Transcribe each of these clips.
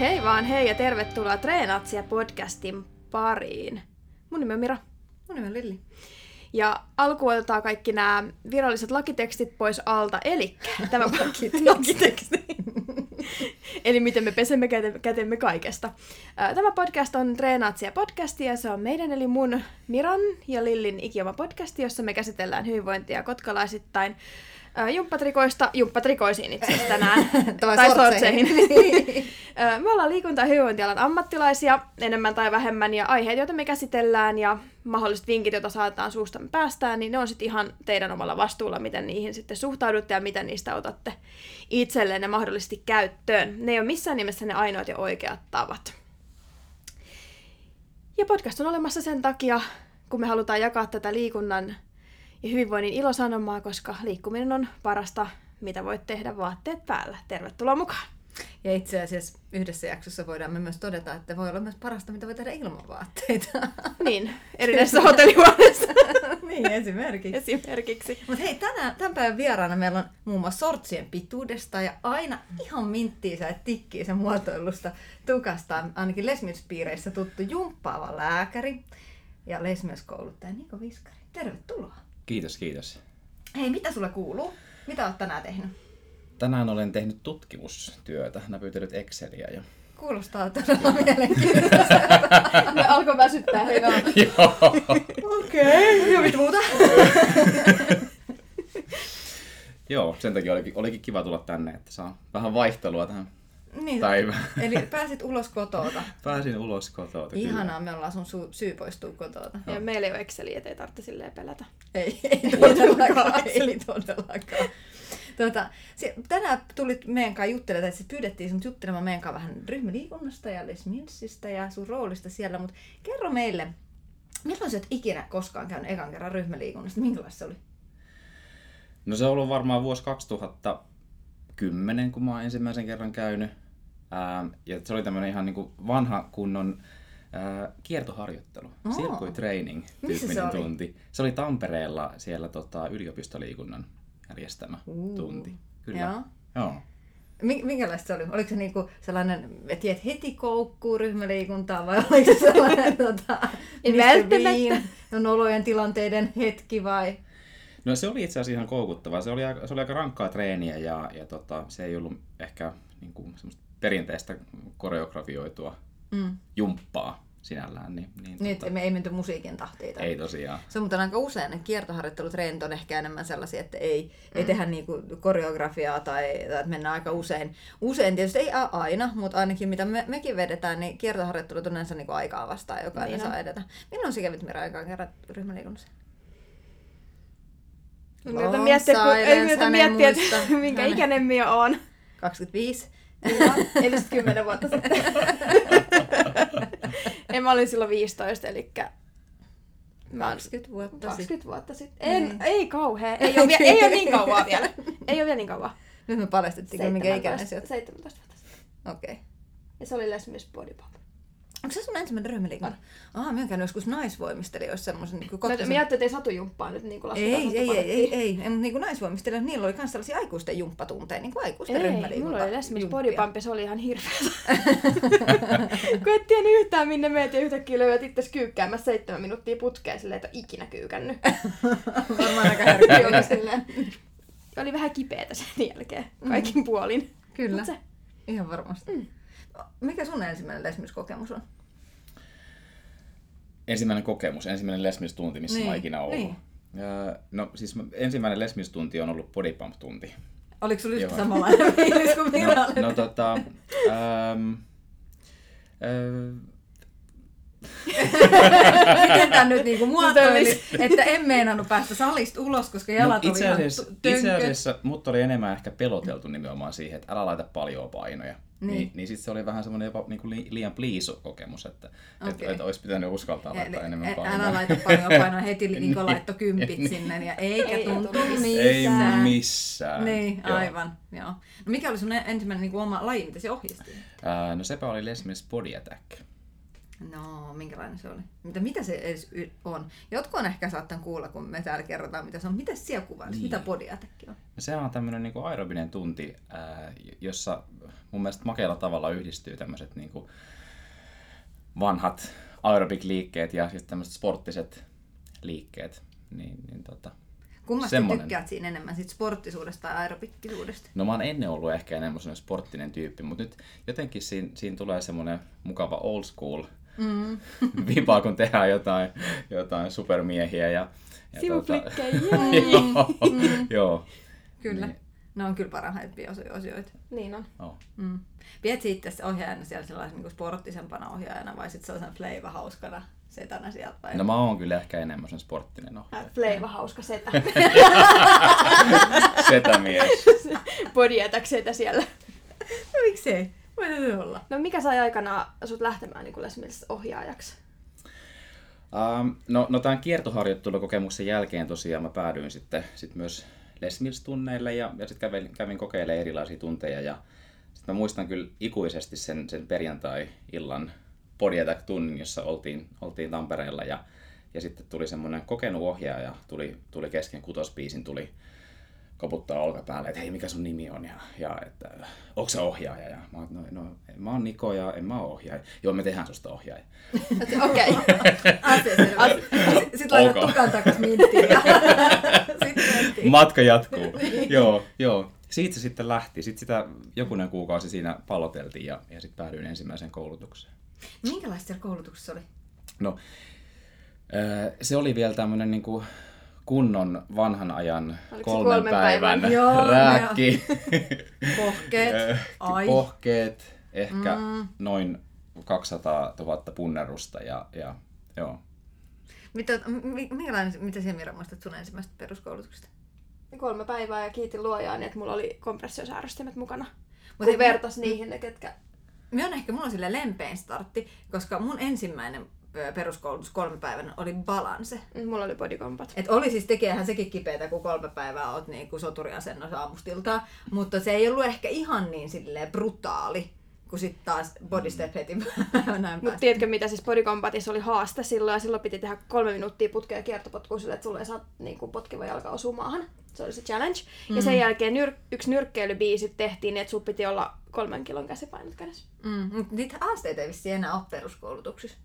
Hei vaan hei ja tervetuloa Treenatsia podcastin pariin. Mun nimi on Mira. Mun nimi on Lilli. Ja alkuun otetaan kaikki nämä viralliset lakitekstit pois alta. Eli tämä Lakiteksti. Eli miten me pesemme käte- kätemme kaikesta. Tämä podcast on Treenatsia podcasti ja se on meidän eli mun Miran ja Lillin ikioma podcasti, jossa me käsitellään hyvinvointia kotkalaisittain jumppatrikoista jumppatrikoisiin itse asiassa tänään. Tai sortseihin. Ää, me ollaan liikunta- ja hyvinvointialan ammattilaisia enemmän tai vähemmän ja aiheet, joita me käsitellään ja mahdolliset vinkit, joita saatetaan suustamme päästään, niin ne on sitten ihan teidän omalla vastuulla, miten niihin sitten suhtaudutte ja miten niistä otatte itsellenne mahdollisesti käyttöön. Ne ei ole missään nimessä ne ainoat ja oikeat tavat. Ja podcast on olemassa sen takia, kun me halutaan jakaa tätä liikunnan ja hyvinvoinnin ilosanomaa, koska liikkuminen on parasta, mitä voit tehdä vaatteet päällä. Tervetuloa mukaan! Ja itse asiassa yhdessä jaksossa voidaan me myös todeta, että voi olla myös parasta, mitä voi tehdä ilman vaatteita. Niin, erinäisessä hotellihuoneessa niin, esimerkiksi. esimerkiksi. Mutta hei, tänään, tämän päivän vieraana meillä on muun muassa sortsien pituudesta ja aina ihan minttiisä ja tikkiisä muotoilusta tukasta ainakin lesmispiireissä tuttu jumppaava lääkäri ja lesmieskouluttaja Niko Viskari. Tervetuloa. Kiitos, kiitos. Hei, mitä sulle kuuluu? Mitä oot tänään tehnyt? Tänään olen tehnyt tutkimustyötä, näpytellyt Exceliä ja... Kuulostaa todella mielenkiintoista. Me alkoi väsyttää heitä. Joo. Okei, okay. ja mitä muuta? Joo, sen takia olikin, olikin kiva tulla tänne, että saa vähän vaihtelua tähän Niin, päivään. eli pääsit ulos kotota. Pääsin ulos kotoa. Ihanaa, me ollaan sun sy- syy poistua kotota. Ja meillä ei ole Exceliä, et ei tarvitse silleen pelätä. Ei, ei todellakaan, ei todellakaan. Tuota, se, tänään tulit meidän kanssa juttelemaan, että pyydettiin sinut juttelemaan meidän kanssa vähän ryhmäliikunnasta ja Les Millsistä ja sun roolista siellä, mutta kerro meille, milloin sä et ikinä koskaan käynyt ekan kerran ryhmäliikunnasta, minkälaista se oli? No se on ollut varmaan vuosi 2010, kun mä oon ensimmäisen kerran käynyt. Ää, ja se oli tämmönen ihan niinku vanha kunnon ää, kiertoharjoittelu. Oo. Circuit training Missä se tyyppinen oli? tunti. Se oli Tampereella siellä tota, yliopistoliikunnan järjestämä Uu. tunti. Kyllä. Joo. Joo. Mi- minkälaista se oli? Oliko se niinku sellainen, että tiedät heti koukkuu ryhmäliikuntaa vai oliko se sellainen tota, välttämättä. Bean, nolojen tilanteiden hetki vai? No se oli itse asiassa ihan koukuttavaa. Se oli aika, se oli aika rankkaa treeniä ja, ja tota, se ei ollut ehkä niin kuin, semmoista perinteistä koreografioitua Mm. jumppaa sinällään. Niin, niin, Niin, tota, että me ei menty musiikin tahtiin. ei tosiaan. Se on muuten aika usein, ne kiertoharjoittelutreenit on ehkä enemmän sellaisia, että ei, mm. ei tehdä niinku koreografiaa tai, tai että mennään aika usein. Usein tietysti ei aina, mutta ainakin mitä me, mekin vedetään, niin kiertoharjoittelut on yleensä niinku aikaa vastaan, jokainen Niin saa edetä. Milloin sä kävit Mira aikaan kerran ryhmäliikunnassa? Long miettiä, kun, ei silence, miettiä että minkä ikäinen minä on. 25? Eli sitten 10 vuotta sitten. en mä olin silloin 15, eli mä oon 20 vuotta sitten. 20 vuotta sitten. En, Niin. ei kauhea. Ei ole, vie- ei ole niin kauan vielä. Ei ole vielä niin kauan. Nyt me paljastettiin, minkä ikäinen se 17, on. 17 vuotta sitten. Okei. Okay. Ja se oli Les Body Pump. Onko se sun ensimmäinen ryhmäliikunta? Aha, mä oon käynyt joskus naisvoimistelijoissa semmoisen niin Mä, kottaisen... mä ajattelin, että ei Satu jumppaa nyt niin kuin Ei, ei, ei, ei, ei, ei. Mutta niin naisvoimistelijoilla, niillä oli myös tällaisia aikuisten jumppatunteja, niin kuin aikuisten Ei, ryhmäliikunta. mulla oli Pump ja se oli ihan hirveä. Kun et tiennyt yhtään minne meet ja yhtäkkiä löydät itse kyykkäämässä seitsemän minuuttia putkeen silleen, että ikinä kyykännyt. Varmaan aika herkkä oli, vähän kipeätä sen jälkeen, kaikin puolin. Kyllä, Mut se, ihan varmasti. Mm. Mikä sun ensimmäinen lesmiskokemus on? Ensimmäinen kokemus, ensimmäinen lesmistunti, missä Niin, mä ikinä ollut. niin. Ja, no siis mä- ensimmäinen lesmistunti on ollut body pump tunti. Oliko sulla yhtä samanlainen fiilis kuin minä No, olen? no tota... Ähm, äh, Miten tää nyt niinku muotoili, olisi- että en meinannut päästä salista ulos, koska jalat no, oli itse ihan asiassa, tu- itse tönköt. asiassa mut oli enemmän ehkä peloteltu nimenomaan siihen, että älä laita paljon painoja. Niin. Niin, niin sitten se oli vähän semmoinen jopa niin kuin li, liian pliisu kokemus, että okay. et, et olisi pitänyt uskaltaa laittaa Eli, enemmän painoja. älä laita paljon painoa heti, Niko laittoi kympit Niin. sinne ja eikä Ei tuntu tullut Ei missään. missään. Niin, Joo. aivan. Joo. No mikä oli sun ensimmäinen niin oma laji, mitä se ohjasti? Ää, no sepä oli Les Mis Body Attack. No, minkälainen se oli? Mitä, mitä se edes on? Jotkut on ehkä saattanut kuulla, kun me täällä kerrotaan, mitä se on. Mitä siellä kuvailisi? Niin. Mitä body attack on? No se on tämmöinen niin aerobinen tunti, ää, jossa mun mielestä makealla tavalla yhdistyy tämmöiset niin kuin vanhat aerobic-liikkeet ja sitten tämmöiset sporttiset liikkeet. Niin, niin tota, Kummasti semmonen. tykkäät siinä enemmän sit sporttisuudesta tai aerobikkisuudesta? No mä oon ennen ollut ehkä enemmän semmoinen sporttinen tyyppi, mutta nyt jotenkin siinä, siinä tulee semmoinen mukava old school mm. vipa, kun tehdään jotain, jotain supermiehiä. Ja, ja Sivuflikkejä, joo, joo. Kyllä. Niin. Ne on kyllä parhaimpia osio- osioita. Niin on. Oh. Mm. Pidät sä itse ohjaajana siellä sellaisen niin sporttisempana ohjaajana vai sitten sellaisen fleiva hauskana setänä sieltä? Vai? No mä oon kyllä ehkä enemmän sen sporttinen ohjaaja. Fleiva hauska setä. Setämies. Body attack setä siellä. no, miksei? Voi se olla. No mikä sai aikana sut lähtemään niin esimerkiksi ohjaajaksi? Um, no, no tämän kiertoharjoittelukokemuksen jälkeen tosiaan mä päädyin sitten sit myös Les Mills-tunneille ja, ja sitten kävin, kävin kokeilemaan erilaisia tunteja ja sitten mä muistan kyllä ikuisesti sen, sen perjantai-illan Body Attack-tunnin, jossa oltiin, oltiin Tampereella ja, ja sitten tuli semmoinen kokenut ohjaaja, tuli, tuli kesken kutospiisin, tuli koputtaa olkapäälle, että hei, mikä sun nimi on, ja, ja että onko sä ohjaaja, ja mä oon, no, no, mä oon Niko, ja en mä oo ohjaaja. Joo, me tehdään susta ohjaaja. Okei. Selvä. Sitten laitat tukan takas minttiin ja sitten mentiin. Matka jatkuu. joo, joo. Siitä se sitten lähti. Sitten sitä jokunen kuukausi siinä paloteltiin ja, ja sitten päädyin ensimmäiseen koulutukseen. Minkälaista siellä koulutuksessa oli? No, se oli vielä tämmöinen niinku kunnon vanhan ajan Oliko kolmen, kolmen päivän, päivän? Joo, rääkki. Pohkeet. Ai. Pohkeet, ehkä Mm. noin 200 000 punnerusta ja, ja joo. Mitä, mi- minkälainen, mitä siellä Mira muistat sun ensimmäisestä peruskoulutuksesta? Kolme päivää ja kiitin luojaani, että mulla oli kompressiosäädöstimet mukana. Mut Kun ei- vertas niihin ne, ketkä... Minä on ehkä, mulla on sille lempein startti, koska mun ensimmäinen peruskoulutus kolme päivänä oli balanse. Mulla oli bodycombat. Et oli siis tekeehän sekin kipeätä, kun kolme päivää oot niinku soturiasennossa aamustiltaan, mutta se ei ollut ehkä ihan niin silleen brutaali, kun sitten taas body step heti näin Mutta tiedätkö mitä, siis bodycombatissa oli haaste silloin ja silloin piti tehdä kolme minuuttia putkea kiertopotkua sille, että sulla ei saa niin kuin, potkiva jalka osua maahan. Se oli se challenge. Mm. Ja sen jälkeen nyr- yksi nyrkkeilybiisi tehtiin niin, että sun piti olla kolmen kilon käsipainot kädessä. Mm, niitä haasteita ei vissiin enää ole peruskoulutuksissa.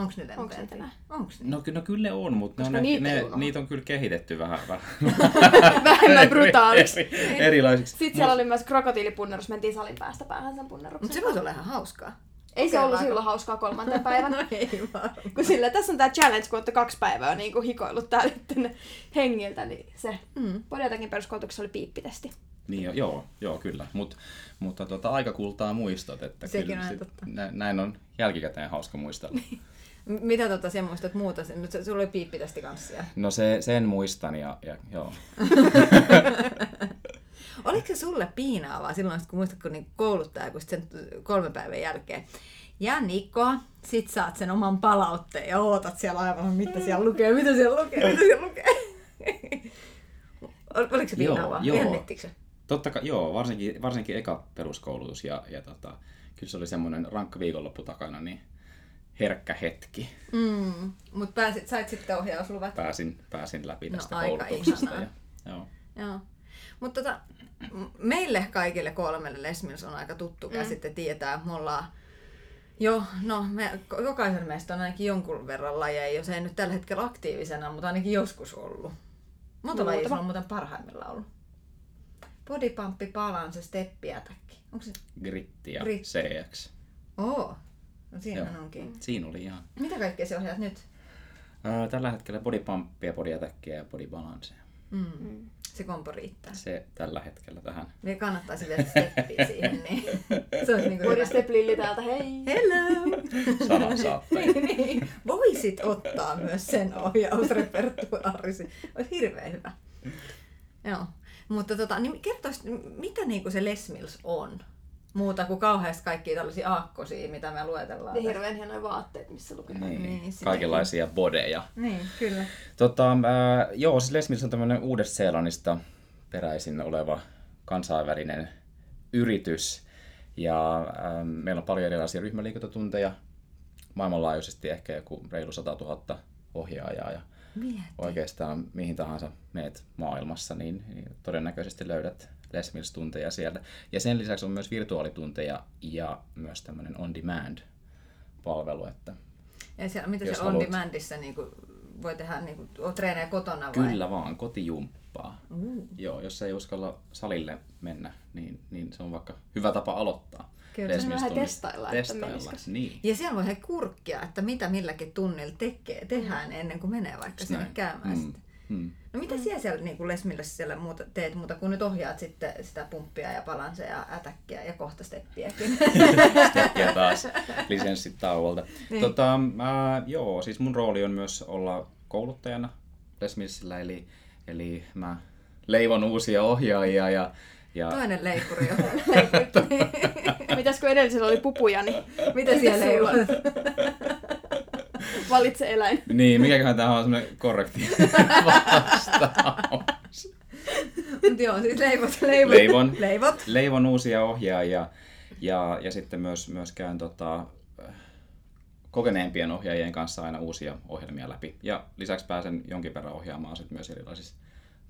Onks ne lempeämpiä? Onks ne? No, ky- no kyllä ne on, mutta ne on, niitä ne, niitä on kyllä kehitetty vähän, vähän Vähemmän brutaaliksi. eri, erilaisiksi. Sitten siellä oli myös krokotiilipunnerus, mentiin salin päästä päähän sen Mutta punneruksen. se voisi olla ihan hauskaa. Ei se ollut silloin hauskaa kolmanten päivän. no ei vaan. kun sillä tässä on tää challenge, kun olette kaksi päivää niin kuin hikoillut täällä tänne hengiltä, niin se Mm. Podiotakin peruskoulutuksessa oli piippitesti. Niin, jo- joo, joo, kyllä. Mut, mutta tota, aika kultaa muistot, että Sekin kyllä on sit totta. nä- näin on jälkikäteen hauska muistella. Mitä tota sen muistat muuta? Nyt sulla oli piippitesti kanssa siellä. No se, sen muistan ja, ja joo. Oliko se sulle piinaavaa silloin, kun muistat, kun niin kouluttaja, kun sen kolme päivän jälkeen, ja Niko, sit saat sen oman palautteen ja ootat siellä aivan, mitä siellä lukee, mitä siellä lukee, mitä siellä lukee. Ol- Oliko se Joo, piinaavaa? joo. Se? Totta kai, joo, varsinkin, varsinkin eka peruskoulutus ja, ja tota, kyllä se oli semmoinen rankka viikonloppu takana, niin herkkä hetki. Mm. Mutta pääsit, sait sitten ohjausluvat. Pääsin, pääsin läpi No, tästä aika koulutuksesta. ihanaa. Ja, joo. Joo. Mutta tota, meille kaikille kolmelle Les Mills on aika tuttu Mm. käsite, tietää. Me ollaan jo, no me, jokaisen meistä on ainakin jonkun verran lajeja, jos ei nyt tällä hetkellä aktiivisena, mutta ainakin joskus ollut. Monta lajia on muuten parhaimmillaan ollut? Bodypumppi, balance, steppi, attack. Onko se? Gritti ja Gritti. CX. Oo. No siinä Joo. onkin. Siinä oli ihan. Mitä kaikkea sä ohjaat nyt? Tällä hetkellä body pumpia, body attackia ja body balancea. Mm. Se kompo riittää. Se tällä hetkellä tähän. Me kannattaisi vielä steppiä siihen, niin se olisi hyvä. Body Step Lilli täältä, hei! Hello! Sanan saattaja. niin, voisit ottaa myös sen ohjausrepertuaarisi. Olisi hirveän hyvä. Joo. Mutta tota, niin kertois, mitä niinku se Les Mills on? Muuta kuin kauheasti kaikkia tällaisia aakkosia, mitä me luetellaan. Ne hirveän hienoja vaatteet, missä lukee. Niin, Niin, kaikenlaisia bodeja. Niin, kyllä. Tota, ää, joo, siis Les Mills on tämmöinen Uudesta-Seelannista peräisin oleva kansainvälinen yritys. Ja ää, meillä on paljon erilaisia ryhmäliikuntatunteja. Maailmanlaajuisesti ehkä joku reilu 100 000 ohjaajaa. Ja Mieti. oikeastaan mihin tahansa meet maailmassa, niin, niin todennäköisesti löydät, Les Mills-tunteja sieltä. Ja sen lisäksi on myös virtuaalitunteja ja myös tämmöinen on demand palvelu, että Ja siellä, mitä se on haluat. demandissa niin kuin, voi tehdä niin kuin, treenejä kotona vai? Kyllä vaan, kotijumppaa. Uh. Joo, jos ei uskalla salille mennä, niin, niin se on vaikka hyvä tapa aloittaa. Kyllä. Les Vähän testailla, että Testailla, menisikös. niin. Ja siellä voi he kurkkia, että mitä milläkin tunnilla tekee, tehdään ennen kuin menee vaikka sinne Näin. käymään Mm. sitten. Mm. No mitä siellä, siellä niin Lesmillä siellä muuta, teet muuta, kun nyt ohjaat sitten sitä pumppia ja balanseja ja ätäkkiä ja kohta steppiäkin. ja taas lisenssit tauolta. Niin. Tota, äh, joo, siis mun rooli on myös olla kouluttajana Les Millsillä, eli, eli mä leivon uusia ohjaajia ja, ja Toinen leikkuri on. Mitäs kun edellisellä oli pupuja, niin Mitä siellä ei? Valitse eläin. niin, mikäköhän tämä on semmoinen korrekti vastaus. Mut joo, siis leivot, leivot. Leivon. Leivot. Leivon uusia ohjaajia ja, ja sitten myös, myös käyn tota, kokeneempien ohjaajien kanssa aina uusia ohjelmia läpi. Ja lisäksi pääsen jonkin verran ohjaamaan sit myös erilaisissa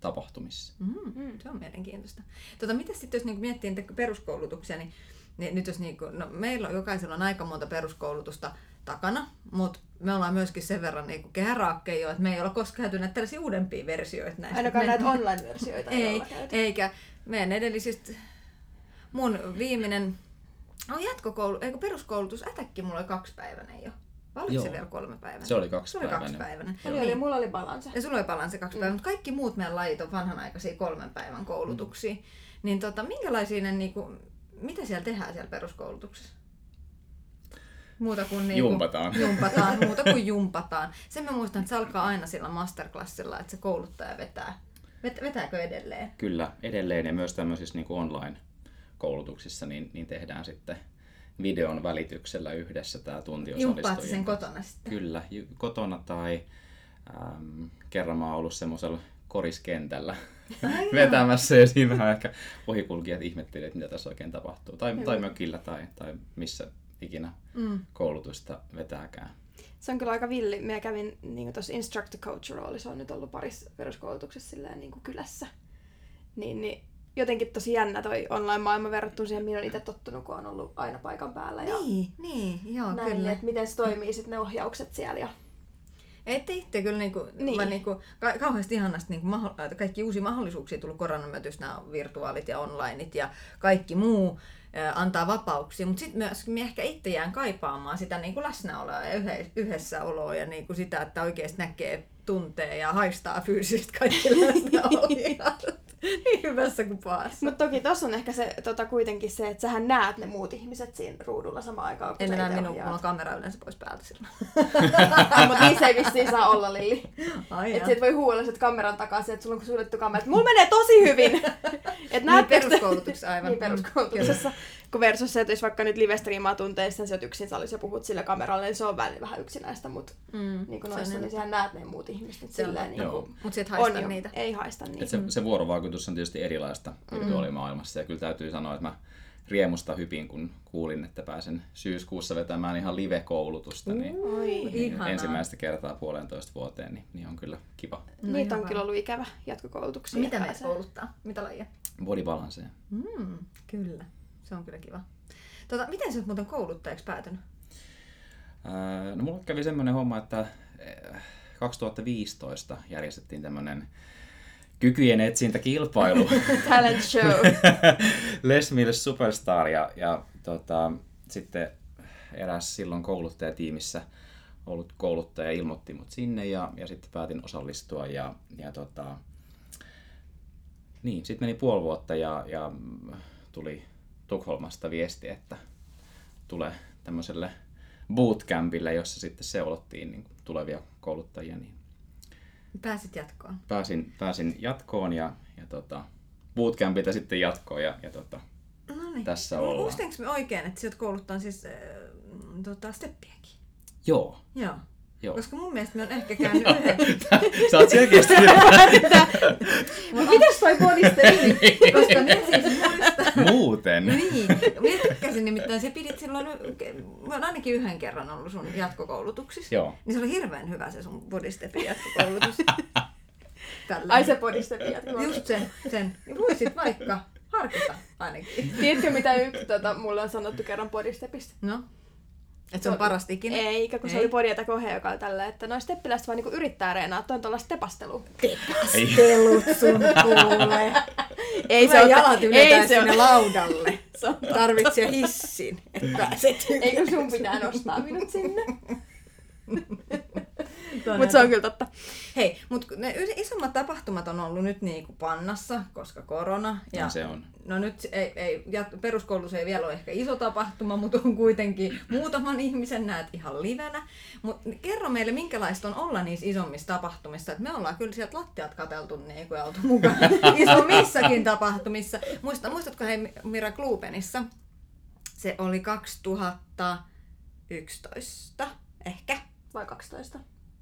tapahtumissa. Mm, se on mielenkiintoista. Tota, mitä sitten, jos niinku miettii niitä peruskoulutuksia, niin, niin nyt jos niinku, no, meillä on jokaisella on aika monta peruskoulutusta takana, mutta me ollaan myöskin sen verran niinku kehäraakkeja jo, että me ei olla koskaan käyty näitä tällaisia uudempia versioita näistä. Ainakaan me, näitä online-versioita ei, ei, eikä meidän edellisistä, mun viimeinen, on jatkokoulu, eikö peruskoulutus, ätäkki mulla oli kaksipäiväinen jo. Vai oliko se Joo. vielä kolmepäiväinen? Se oli Se oli kaksipäiväinen. kaksipäiväinen. Oli, oli, mulla oli balanse. Ja sulla oli palan se kaksi päivää, mutta kaikki muut meidän lajit on vanhanaikaisia kolmen päivän koulutuksia. Niin tota, minkälaisia ne, niinku, mitä siellä tehdään siellä peruskoulutuksessa? Muuta kuin niinku, Jumpataan. jumpataan. Muuta kuin jumpataan. Sen mä muistan, että se alkaa aina sillä masterclassilla, että se kouluttaja vetää. Vet, vetääkö edelleen? Kyllä, edelleen ja myös tämmöisissä niin online-koulutuksissa niin, niin tehdään sitten videon välityksellä yhdessä tämä tunti Jumppaat sen kotona sitten? Kyllä, kotona tai äm, kerran mä oon ollut semmoisella koriskentällä vetämässä ja siinä vähän ehkä ohikulkijat ihmettelivät, mitä tässä oikein tapahtuu. Tai, tai mökillä tai, tai missä ikinä Mm. koulutusta vetääkään. Se on kyllä aika villi. Minä kävin niin tuossa instructor coach roolissa, on nyt ollut parissa peruskoulutuksessa silleen, niin kuin kylässä. Niin, niin jotenkin tosi jännä toi online-maailma verrattuna siihen, mihin on itse tottunut, kun on ollut aina paikan päällä. Ja Niin, niin, joo, näin, kyllä. että miten se toimii sitten ne ohjaukset siellä. Ja... Ette itse kyllä niinku, Niin. niin. vaan niinku, ka- kauheasti ihanasti niinku, maho- äh, kaikki uusia mahdollisuuksia tullut koronan myötä, just nämä virtuaalit ja onlineit ja kaikki muu antaa vapauksia, mutta sitten myös minä ehkä itse jään kaipaamaan sitä niinku läsnäoloa ja yhdessäoloa ja niinku sitä, että oikeasti näkee, tuntee ja haistaa fyysisesti kaikki läsnäolijat. niin hyvässä kuin pahassa. Mutta toki tuossa on ehkä se tota, kuitenkin se, että sähän näet ne muut ihmiset siinä ruudulla samaan aikaan, kun En sä enää itse minun, mulla on kamera yleensä pois päältä silloin. Mutta niin se ei vissiin saa olla, Lilli. Ai Että sit voi huudella sit kameran takaa, että sulla on suljettu kamera, että mulla menee tosi hyvin. Et Niin, peruskoulutuksessa aivan. Niin, peruskoulutuksessa. Kun versus se, että jos vaikka nyt live-striimaa tunteissa, niin sä oot yksin salissa ja puhut sille kameralle, niin se on välillä vähän yksinäistä, mutta Mm, niin kuin on noissa, niin. sähän näet ne muut ihmiset nyt on silleen, niin Joo. kuin, Mut sit on haista jo, niitä. ei haista niin. Et se, se vuorovaikutus on tietysti erilaista virtuaalimaailmassa ja kyllä täytyy sanoa, että mä riemusta hypin, kun kuulin, että pääsen syyskuussa vetämään ihan live-koulutusta, niin, Oi. niin ensimmäistä kertaa puolentoista vuoteen, niin, niin on kyllä kiva. No Niitä on kyllä ollut ikävä jatkokoulutuksia. Mitä meitä pääsee. kouluttaa? Mitä lajia? Body balancea. Mm, kyllä, se on kyllä kiva. Tota, miten sä oot muuten kouluttajaksi päätynyt? Ää, No mulla kävi semmoinen homma, että eh, 2015 järjestettiin tämmöinen kykyjen etsintäkilpailu. Talent show. Les Mills Superstar ja, ja tota, sitten eräs silloin kouluttajatiimissä ollut kouluttaja ilmoitti mut sinne ja, ja sitten päätin osallistua ja, ja tota, niin, sitten meni puoli vuotta ja, ja tuli Tukholmasta viesti, että tulee tämmöiselle bootcampille, jossa sitten seulottiin niin tulevia kouluttajia, niin Pääsit jatkoon. pääsin, pääsin jatkoon ja, ja tota, bootcampilta sitten jatkoon ja, ja tota, No niin. Tässä ollaan. Muistanko me oikein, että oot kouluttaa siis äh, tota, steppiäkin? joo, Joo. Joo. Koska mun mielestä me on ehkä käynyt yhden. Sä oot selkeästi Mitäs toi bodisteli? Koska minä siis muistan. muuten. Niin, minä tykkäsin nimittäin, se pidit silloin, mä oon ainakin yhden kerran ollut sun jatkokoulutuksissa. Joo. Niin se oli hirveän hyvä se sun bodystepin jatkokoulutus. Tällä. Ai se bodisteli jatkokoulutus. Just sen, sen. Niin voisit vaikka harkita ainakin. Tiedätkö, mitä yksi, tota, mulle on sanottu kerran podistepistä? No. Että se on parasta ikinä? Eikä, kun se Ei. oli podietä kohe, joka oli tällä, että noin steppiläiset vaan niinku yrittää reenaa, toi on tuollaista tepastelua. Tepastelut sun kuulee. Ei Tulee oo- jalat se sinne ole. laudalle. Se. Tarvitsee hissin, että pääset Eikö sun pitää nostaa minut sinne? Mutta se on kyllä totta. Hei, mutta ne isommat tapahtumat on ollut nyt niinku pannassa, koska korona. Ja, Ja se on. No nyt ei, ei, ja peruskoulussa ei vielä ole ehkä iso tapahtuma, mutta on kuitenkin muutaman ihmisen näet ihan livenä. Mutta kerro meille, minkälaista on olla niissä isommissa tapahtumissa. Et me ollaan kyllä sieltä lattiat katseltu niin kuin oltu mukana isommissakin tapahtumissa. Muista, muistatko hei Mira Klubenissa? Se oli 2011 ehkä. Vai 12?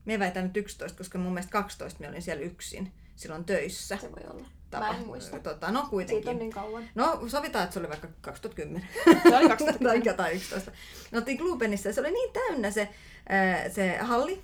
Me väitän nyt 11, koska mun mielestä 12 me olin siellä yksin silloin töissä. Se voi olla. Tapa- Mä en muista. Tota, no kuitenkin. Siitä on niin kauan. No sovitaan, että se oli vaikka 2010. Se oli 2010. tai jotain 11. Me oltiin Klubenissa ja se oli niin täynnä se, ää, se halli,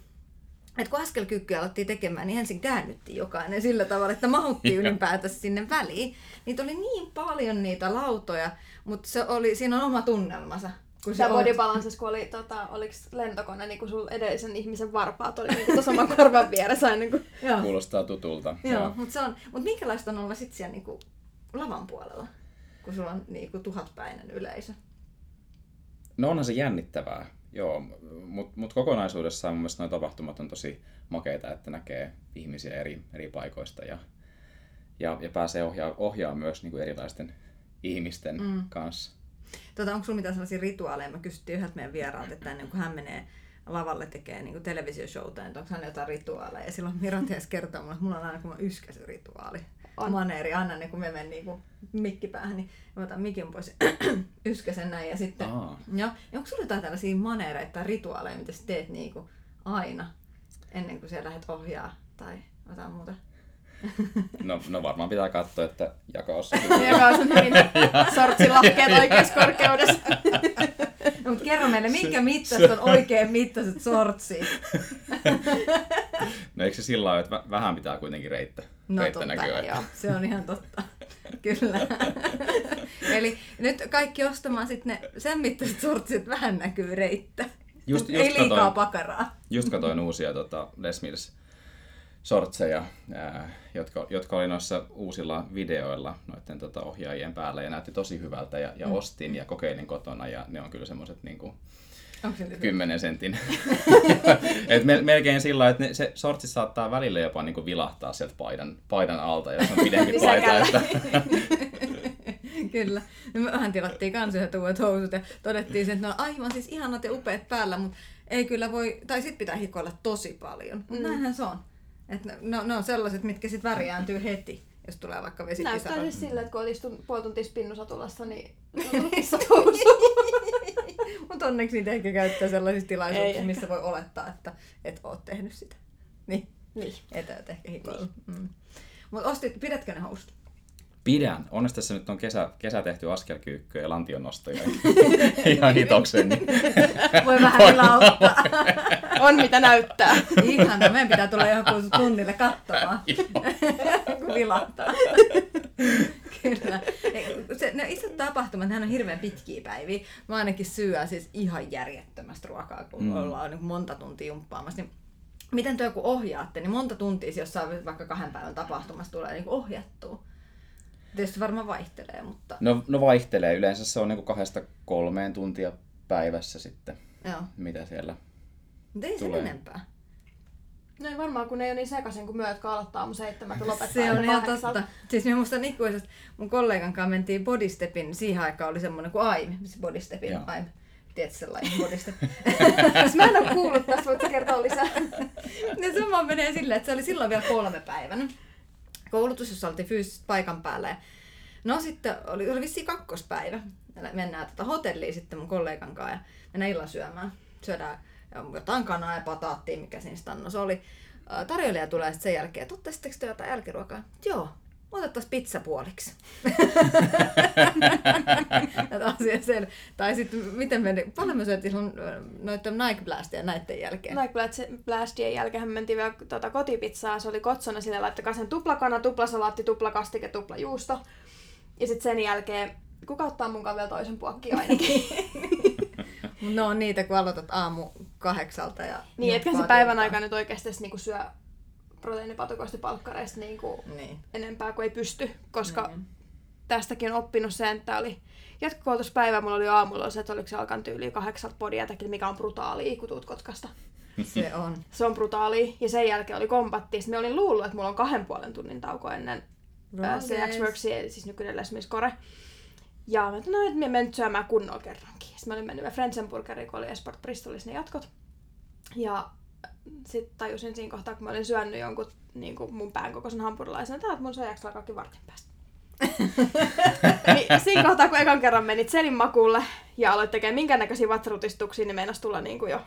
että kun askelkyykkyä alettiin tekemään, niin ensin käännyttiin jokainen sillä tavalla, että mahuttiin ylipäätänsä sinne väliin. Niitä oli niin paljon niitä lautoja, mutta se oli, siinä on oma tunnelmansa. Kun Tämä body balances, kun oli, tota, oliko lentokone, niin kun sulla edellisen ihmisen varpaat oli niin tuossa oman korvan vieressä aina kun... Joo. Kuulostaa tutulta. Joo, mutta se on, mut minkälaista on olla sitten siellä niinku lavan puolella, kun sulla on niinku tuhatpäinen yleisö? No onhan se jännittävää, joo, mutta mut kokonaisuudessaan mun mielestä nuo tapahtumat on tosi makeita, että näkee ihmisiä eri, eri paikoista ja, ja, ja pääsee ohjaa, ohjaa myös niin kuin erilaisten ihmisten mm. kanssa. Tota, onko sulla mitään sellaisia rituaaleja? Mä kysyttiin yhdeltä meidän vieraalta, että ennen kuin hän menee lavalle tekee niin televisioshowta, niin onko hän jotain rituaaleja? Ja silloin Mira ties kertoo mulle, että mulla on aina kun mä rituaali. On. Maneeri, aina niin kun me menen niin mikki päähän, niin mä otan mikin pois yskäsen näin ja sitten... Aa. Joo. Ja onko sulla jotain tällaisia maneereita tai rituaaleja, mitä sä teet niin kuin aina ennen kuin sä lähdet ohjaa tai jotain muuta? No, no varmaan pitää katsoa, että jakaus Joka on hyvin sortsilahkeet oikeassa korkeudessa. No, mutta kerro meille, minkä mittaiset on oikein mittaiset sortsit? No eikö se sillä lailla, että vä- vähän pitää kuitenkin reittä, No reittä totta, näkyä? että- joo. Se on ihan totta. Kyllä. Eli nyt kaikki ostamaan sitten ne sen mittaiset sortsit, vähän näkyy reittä. Just, Ei just, liikaa katoin, pakaraa. just katoin uusia tota, Les Mills sortseja, ää, jotka, jotka oli noissa uusilla videoilla noiden tota, ohjaajien päällä ja näytti tosi hyvältä ja, ja ostin ja kokeilin kotona ja ne on kyllä semmoiset niin nyt 10 sentin. Et me, melkein sillä että ne, se sortsi saattaa välillä jopa niin kuin vilahtaa sieltä paidan, paidan alta, jos on pidempi paita. Että, Kyllä. No me vähän tilattiin kans yhdet uudet housut ja todettiin, sen, että ne on aivan siis ihanat ja upeat päällä, mutta ei kyllä voi, tai sit pitää hikoilla tosi paljon. Mutta mm. näinhän se on. Et ne, ne, on- ne on sellaiset, mitkä sit värjääntyy heti, jos tulee vaikka Näyttää vesipisara. siis sillä, että kun oot istunut puoli tuntia spinnusatulassa, niin Mutta onneksi niitä ehkä käyttää sellaisissa Ei tilaisuuksissa, ehkä. missä voi olettaa, että et oot tehnyt sitä. Niin, niin. etä et ehkä hikoilla. Mm. Mutta ostit, pidätkö ne housut? Pidän. Onneksi tässä nyt on kesä, kesä tehty askelkyykkyä ja lantionnostoja ihan hitokseen. Niin Voi vähän vilauttaa. On mitä näyttää. Ihana, meidän pitää tulla johonkin tunnille katsomaan, kun vilahtaa. Kyllä. Se, ne isot tapahtumat, nehän on hirveän pitkiä päiviä. Mä ainakin syön siis ihan järjettömästä ruokaa, kun Mm. ollaan niin monta tuntia jumppaamassa. Niin miten te joku ohjaatte, niin monta tuntia se jossain vaikka kahden päivän tapahtumassa tulee niin ohjattua. Tietysti varmaan vaihtelee, mutta No, no vaihtelee. Yleensä se on niin kahdesta kolmeen tuntia päivässä sitten, joo. mitä siellä. Mutta ei sen Tulee. enempää. No ei varmaan, kun ne ei ole niin sekaisin kuin myö, jotka aloittaa aamu seitsemältä lopettaa Se on ihan totta. Siis minä muistan ikuisesti, mun kollegan kanssa mentiin bodystepin, siihen aikaan oli semmoinen kuin AIM, se bodystepin Joo. AIM. Tiedätkö sellainen bodystep? Jos mä en ole kuullut tästä, voitko kertoa lisää? ja sama menee silleen, että se oli silloin vielä kolme päivänä. Koulutus, jossa oltiin fyysisesti paikan päällä. No sitten oli, oli vissiin kakkospäivä. Mennään tätä hotelliin sitten mun kollegan kanssa ja mennään illan syömään. Syödään jotain kanaa ja pataattia, mikä siinä stannossa oli. Tarjoilija tulee sitten sen jälkeen, että ottaisitteko te jotain jälkiruokaa? Joo, otettaisiin pizza puoliksi. Että asia sel- Tai sitten, miten meni, paljon me syötiin ö, noiden Nike Blastia näiden jälkeen. Nike Blast- Blastien jälkeen mentiin vielä tota, kotipizzaa. Se oli kotsona sillä laittakaa sen tuplakana, tuplasalaatti, tuplakastike, tuplajuusto. Ja sitten sen jälkeen, kuka ottaa mun vielä toisen puokkiin ainakin. No on niitä, kun aloitat aamu kahdeksalta. Ja niin, etkä se päivän aikana nyt oikeasti niinku syö proteiinipatukoista palkkareista niinku Niin. enempää kuin ei pysty, koska Niin. tästäkin on oppinut sen, että oli jatkokoulutuspäivä, mulla oli aamulla se, että oliko se alkan tyyliin kahdeksalta podia mikä on brutaalia, kun tuut Kotkasta. Se on. Se on brutaalia. Ja sen jälkeen oli kompatti. Sitten mä olin luullut, että mulla on kahden puolen tunnin tauko ennen ää, CX Worksia, siis nykyinen Les Mills Core. Ja mä ajattelin, no, että mä menen nyt syömään kunnolla kerrankin. Sitten mä olin mennyt Frenzenburgeriin, kun oli Esport Bristolissa ne jatkot. Ja sitten tajusin siinä kohtaa, kun mä olin syönyt jonkun niin kuin mun pään kokoisen hampurilaisen, että "Ah, mun se jaksaa kaikki vartin päästä. niin siinä kohtaa, kun ekan kerran menit selin makuulle ja aloit tekemään minkäännäköisiä vatsarutistuksia, niin meinas tulla niin kuin jo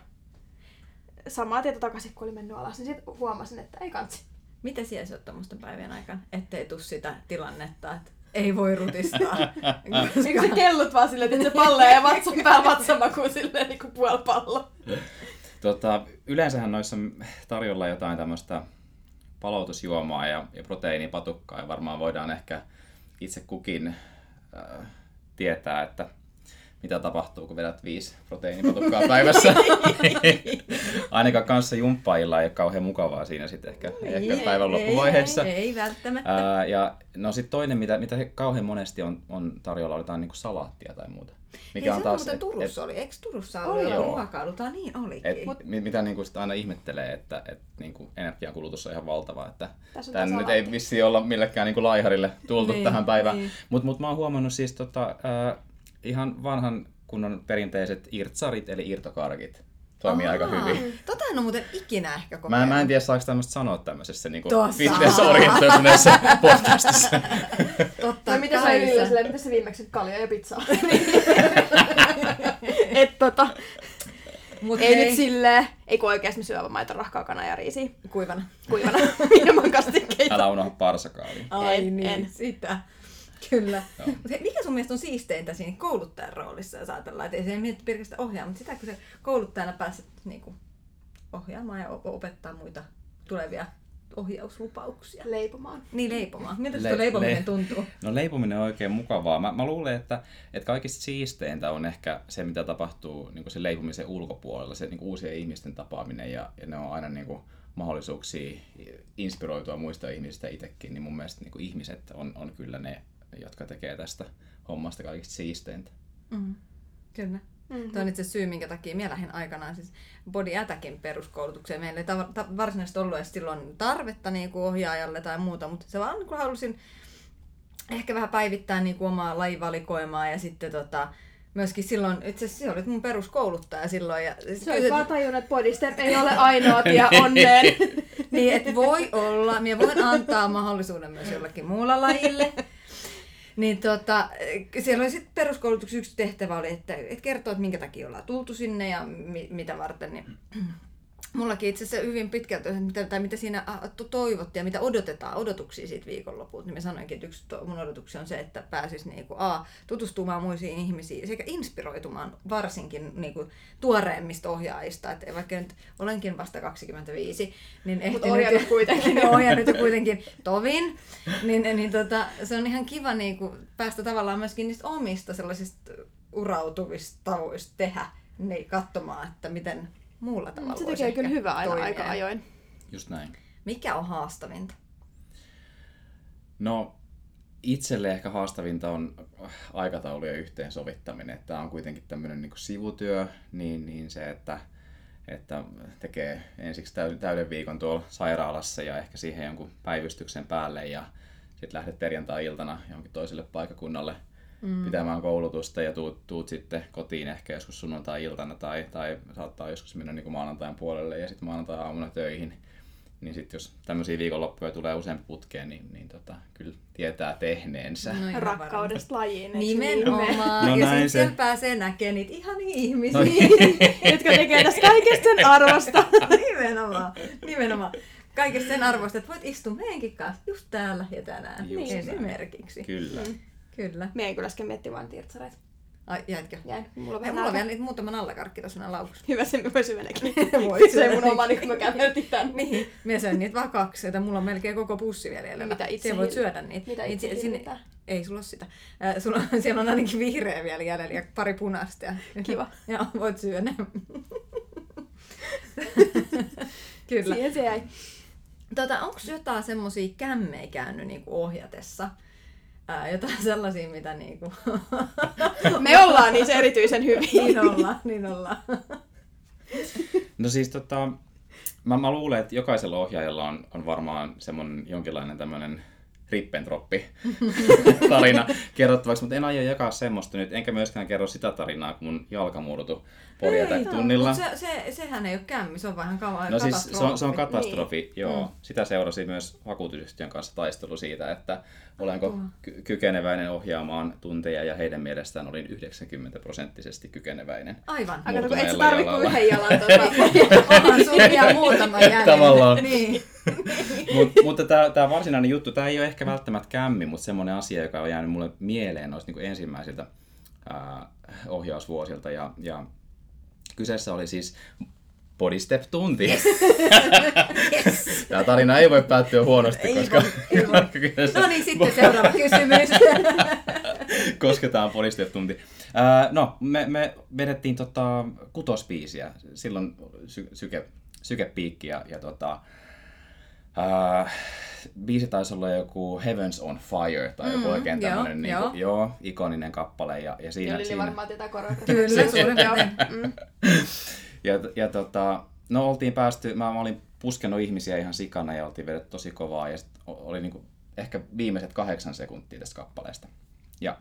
samaa tietä takaisin, kun oli mennyt alas, niin sitten huomasin, että ei kansi. Mitä siellä syöt tuommoisten päivien aikana, ettei tuu sitä tilannetta, että ei voi rutistaa. Eikö se kellut vaan silleen, että se pallee ja vatsan pää vatsamakuun silleen niin kuin puolipallo. Tota, yleensähän noissa tarjolla jotain tämmöistä palautusjuomaa ja, ja proteiinipatukkaa ja varmaan voidaan ehkä itse kukin äh, tietää, että mitä tapahtuu, kun vedät viisi proteiinipatukkaa päivässä. Ainakaan kanssa jumppailla ei ole kauhean mukavaa siinä sitten ehkä, ehkä päivän loppuvaiheessa. Ei, ei, ei välttämättä. Ää, ja no sitten toinen, mitä, mitä kauhean monesti on, on tarjolla, on jotain niinku salaattia tai muuta. Mikä on taas, muuten et, Turussa et, oli. Eikö Turussa Oli, ruokailuta? Niin olikin. et, mi- mitä niinku sit aina ihmettelee, että et, niinku energiankulutus on ihan valtava. Että tää nyt ei vissiin olla millekään niinku laiharille tultu Niin, tähän päivään. niin. Mutta mut mä oon huomannut siis tota, ää, ihan vanhan kunnon perinteiset irtsarit, eli irtokarkit. Toimii aika Aa, hyvin. Tota en ole muuten ikinä ehkä Mä, kokeillut. mä en tiedä, saako tämmöistä sanoa tämmöisessä niin Tossa. fitness-orientoituneessa podcastissa. Totta Tai mitä sä silleen, mitä se viimeksi kalja ja pizzaa? Et tota, Mut ei hei, nyt silleen, ei kun oikeesti me syövä maito, rahkaa, kanaa ja riisiä Kuivana. kuivana ilman kastikkeita. Älä unohda parsakaalia. Ai En, niin, en. sitä. Kyllä. Joo. Mikä sun mielestä on siisteintä siinä kouluttajan roolissa, jos ajatellaan, että ei se mieti pelkästään ohjaa, mutta sitä kun se kouluttajana pääset niinku ohjaamaan ja op- opettaa muita tulevia ohjauslupauksia. Leipomaan. Niin leipomaan. Miltä se Le- leipominen le- tuntuu? No leipominen on oikein mukavaa. Mä, mä luulen, että, että kaikista siisteintä on ehkä se, mitä tapahtuu niin se leipomisen ulkopuolella, se niin uusien ihmisten tapaaminen ja, ja ne on aina niin kuin, mahdollisuuksia inspiroitua muista ihmisistä itsekin, niin mun mielestä niin kuin ihmiset on, on kyllä ne, jotka tekee tästä hommasta kaikista siisteintä. Mm. Kyllä. Mm-hmm. Tuo on itse syy, minkä takia minä lähdin aikanaan siis Body Attackin peruskoulutukseen. Meillä ei ta- ta- varsinaisesti ollut edes silloin tarvetta niin kuin ohjaajalle tai muuta, mutta se vaan kun halusin ehkä vähän päivittää niin kuin omaa lajivalikoimaa ja sitten tota, myöskin silloin, itse asiassa se oli mun peruskouluttaja silloin. Ja Se olisi vaan tajunnut, että bodystep ei ole ainoa tie onneen. niin, että voi olla, minä voin antaa mahdollisuuden myös jollekin muulla lajille. Niin tota, siellä oli sitten peruskoulutuksen yksi tehtävä oli, että, että kertoo, että minkä takia ollaan tultu sinne ja mi, mitä varten. Niin Mullakin itse asiassa hyvin pitkälti, että mitä, tai mitä siinä ah, to- toivottiin ja mitä odotetaan, odotuksia siitä viikonlopulta, niin mä sanoinkin, että yksi mun odotuksia on se, että pääsis niinku, a, tutustumaan muisiin ihmisiin sekä inspiroitumaan varsinkin niinku, tuoreemmista ohjaajista. Että vaikka nyt olenkin vasta 25, niin ehtinyt, ohjannut kuitenkin. ohjannut jo kuitenkin tovin, niin, niin tota, se on ihan kiva niinku, päästä tavallaan myöskin niistä omista sellaisista urautuvista tavoista tehdä, niin katsomaan, että miten muulla tavalla Se tekee kyllä hyvää aina toimia. aika ajoin. Just näin. Mikä on haastavinta? No, itselle ehkä haastavinta on aikataulujen yhteensovittaminen. Tämä on kuitenkin tämmöinen niin sivutyö, niin, niin se, että, että tekee ensiksi täyden, täyden viikon tuolla sairaalassa ja ehkä siihen jonkun päivystyksen päälle ja sitten lähdet perjantai-iltana johonkin toiselle paikakunnalle mm. pitämään koulutusta ja tuut, tuut sitten kotiin ehkä joskus sunnuntai-iltana tai, tai saattaa joskus mennä niin maanantain puolelle ja sitten maanantai-aamuna töihin. Niin sitten jos tämmöisiä viikonloppuja tulee useampi putkeen, niin, niin tota, kyllä tietää tehneensä. No Rakkaudesta lajiin. niin? Nimenomaan. No ja sitten se. pääsee näkemään niitä ihan ihmisiä. No Jotka tekee tästä kaikesta sen arvosta. nimenomaan. Nimenomaan. Kaikesta sen arvosta, että voit istua meidänkin kanssa just täällä ja tänään. Just näin. Esimerkiksi. Kyllä. Kyllä. Mie en kyllä äsken mietti vain tirtsareita. Ai, jäitkö? Jäin. Mulla Hei, mulla on vielä niitä muutama nallakarkki tuossa laukussa. Hyvä, se voi syödäkin. Voi Se ei mun oma, niin kun mä käveltiin tänne. Niin, minä söin niitä vaan kaksi, että mulla on melkein koko pussi vielä jäljellä. Mitä itse Siellä voit syödä niitä. Mitä Niitä itse si- sinne-? Ei sulla ole sitä. Äh, sulla on, siellä on ainakin vihreä vielä jäljellä ja pari punaista. Ja, Kiva. Joo, voit syödä. Kyllä. Siihen se jäi. Tota, onko jotain semmoisia kämmejä käynyt niinku ohjatessa? Ää, jotain sellaisia, mitä niinku... Me ollaan niissä erityisen hyviä. niin ollaan, niin ollaan. No siis tota, mä, mä luulen, että jokaisella ohjaajalla on, on varmaan semmoinen jonkinlainen tämmöinen rippentroppi tarina kerrottavaksi, mutta en aio jakaa semmoista nyt, enkä myöskään kerro sitä tarinaa, kun mun jalka murtu Porjatec-tunnilla. Mut se, se, sehän ei ole kämmi, se on vähän kava, No siis se on, se on katastrofi. niin. joo. Mm. Sitä seurasi myös vakuutusyhtiön kanssa taistelu siitä, että olenko ky- kykeneväinen ohjaamaan tunteja ja heidän mielestään olin 90 prosenttisesti kykeneväinen. Aivan. Aika no, et sä Murtuneella tarvi kuin yhden jalan tuota. Onhan sun vielä muutama jäljellä. Tavallaan. Niin. Mut, mutta tämä varsinainen juttu, tämä ei ole ehkä välttämättä kämmi, mutta semmoinen asia, joka on jäänyt mulle mieleen noista niin ensimmäisiltä ää, ohjausvuosilta. Ja, ja kyseessä oli siis Body Step-tunti. Yes. Tämä tarina ei voi päättyä huonosti, Ei koska voi, ei voi. kyseessä No niin, sitten seuraava kysymys. kosketaan Body Step-tunti. Ää, no, me, me vedettiin tota, kutospiisiä, silloin sy- syke, sykepiikki ja, ja tota, ää, biisi taisi olla joku Heavens on Fire tai joku Mm, oikein joo, tämmöinen niin joo. kuin, joo, ikoninen kappale. Ja, ja siinä, Ja Lili siinä, varmaan tätä koreografiaa. Kyllä, suurin piirtein. Mm. ja, ja tota, no oltiin päästy, mä, mä olin puskenut ihmisiä ihan sikana ja oltiin vedetty tosi kovaa ja sit oli niinku ehkä viimeiset kahdeksan sekuntia tästä kappaleesta. Ja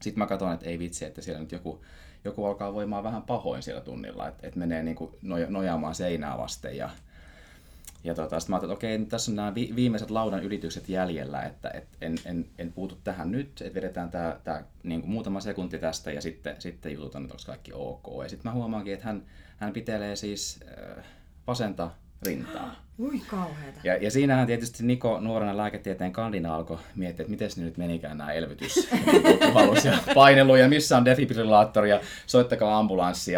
sitten mä katsoin, että ei vitsi, että siellä nyt joku, joku alkaa voimaan vähän pahoin siellä tunnilla, että et menee niinku noja, nojaamaan seinää vasten ja ja tota, sitten mä ajattelin, että okei, nyt tässä on nämä vi- viimeiset laudan ylitykset jäljellä, että et en, en, en puutu tähän nyt, että vedetään tämä, tämä niin kuin muutama sekunti tästä ja sitten, sitten jututan, että onko kaikki ok. Ja sitten mä huomaankin, että hän, hän pitelee siis äh, vasenta rintaa. Ui kauheeta. Ja, ja siinähän tietysti Niko nuorena lääketieteen kandina alkoi miettiä, että miten ne nyt menikään nämä elvytyspuhallus ja painelu ja missä on defibrillaattori ja soittakaa ambulanssi.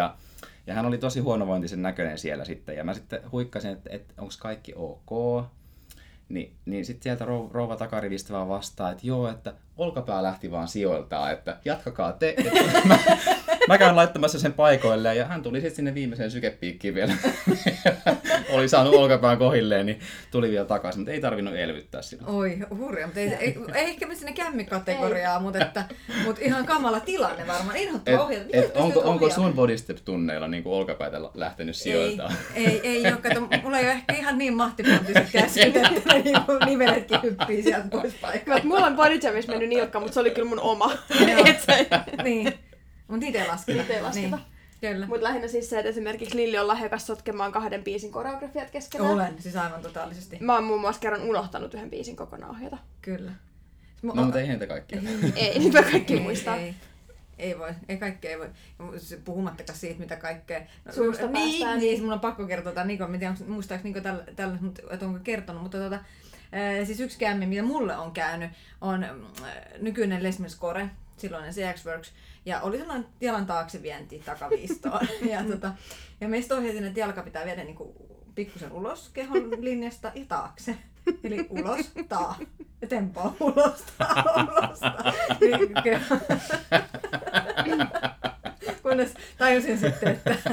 Ja, hän oli tosi huonovointisen näköinen siellä sitten. Ja mä sitten huikkasin, että, että onko kaikki ok. Niin, niin sitten sieltä rou- rouva takarivistä vaan vastaa, että joo, että olkapää lähti vaan sijoiltaan, että jatkakaa te. Että mä, mä käyn laittamassa sen paikoilleen ja hän tuli sitten sinne viimeiseen sykepiikkiin vielä. Oli saanut olkapään kohilleen, niin tuli vielä takaisin, mutta ei tarvinnut elvyttää sinua. Oi, hurja, mutta ei, ei, ei ehkä me sinne kämmikategoriaa, mutta, että, mutta ihan kamala tilanne varmaan. Inhottava Et. Miten et onko, onko sun bodystep-tunneilla niin olkapäitä lähtenyt Ei, sijoiltaan? ei, ei ole. Kato, mulla ei ole ehkä ihan niin mahtipontiset käskyt, että ne niinku niveletkin hyppii sieltä pois paikkaa. Mut Mulla on body mennyt nilkka, mutta se oli kyllä mun oma. Et se- Niin, mutta niitä ei lasketa. Niitä ei lasketa. Niin, kyllä. Mut lähinnä siis se, että esimerkiksi Lilli on lahjakas sotkemaan kahden biisin koreografiat keskenään. Olen, siis aivan totaalisesti. Mä oon muun muassa kerran unohtanut yhden biisin kokonaan ohjata. Kyllä. No, mutta ei heitä kaikkia. Ei, mä kaikki ei, muistaa. Ei, ei voi, ei kaikkea ei voi. Se Puhumattakaan siitä, mitä kaikkea. No, Suusta niin, päästään. niin, mun on pakko kertoa tämän Nikon, mä en tiedä, muistaaks Niko tällä, tällä mut- että onko kertonut, mutta tota, siis yksi kämmi, mitä mulle on käynyt, on mm, nykyinen Les Mills Core, silloinen CX Works, ja oli sellainen jalan taakse vienti takaviistoon. ja, tota, ja meistä ohjasin, että jalka pitää viedä niinku pikkusen ulos kehon linjasta ja taakse. Eli ulos, taa. Ja tempoa ulos, taa, ulos, taa. Niin, Kunnes tajusin sitten, että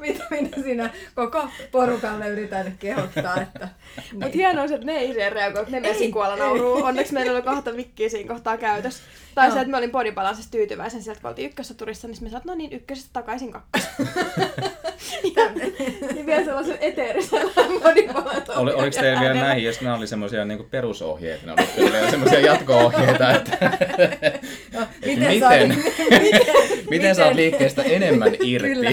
mitä minä siinä koko porukalle yritän kehottaa. Että, Mut hienoa on se, että ne ei siihen reagoi, että ne ei. nauruu. Onneksi meillä oli kahta mikkiä siinä kohtaa käytössä. Tai Joo. se, että me olin bodybalansissa tyytyväisen sieltä, kun oltiin ykkössä turissa, niin me sanoin, että no niin, ykkösestä takaisin kakkos. niin vielä sellaisen eteerisellä bodybalansilla. Oli, oliko teillä vielä näihin, jos nämä oli semmoisia niin perusohjeita, ne oli vielä semmoisia jatko-ohjeita, että, no, että miten, miten, saat, miten, miten saat liikkeestä enemmän irti. Kyllä.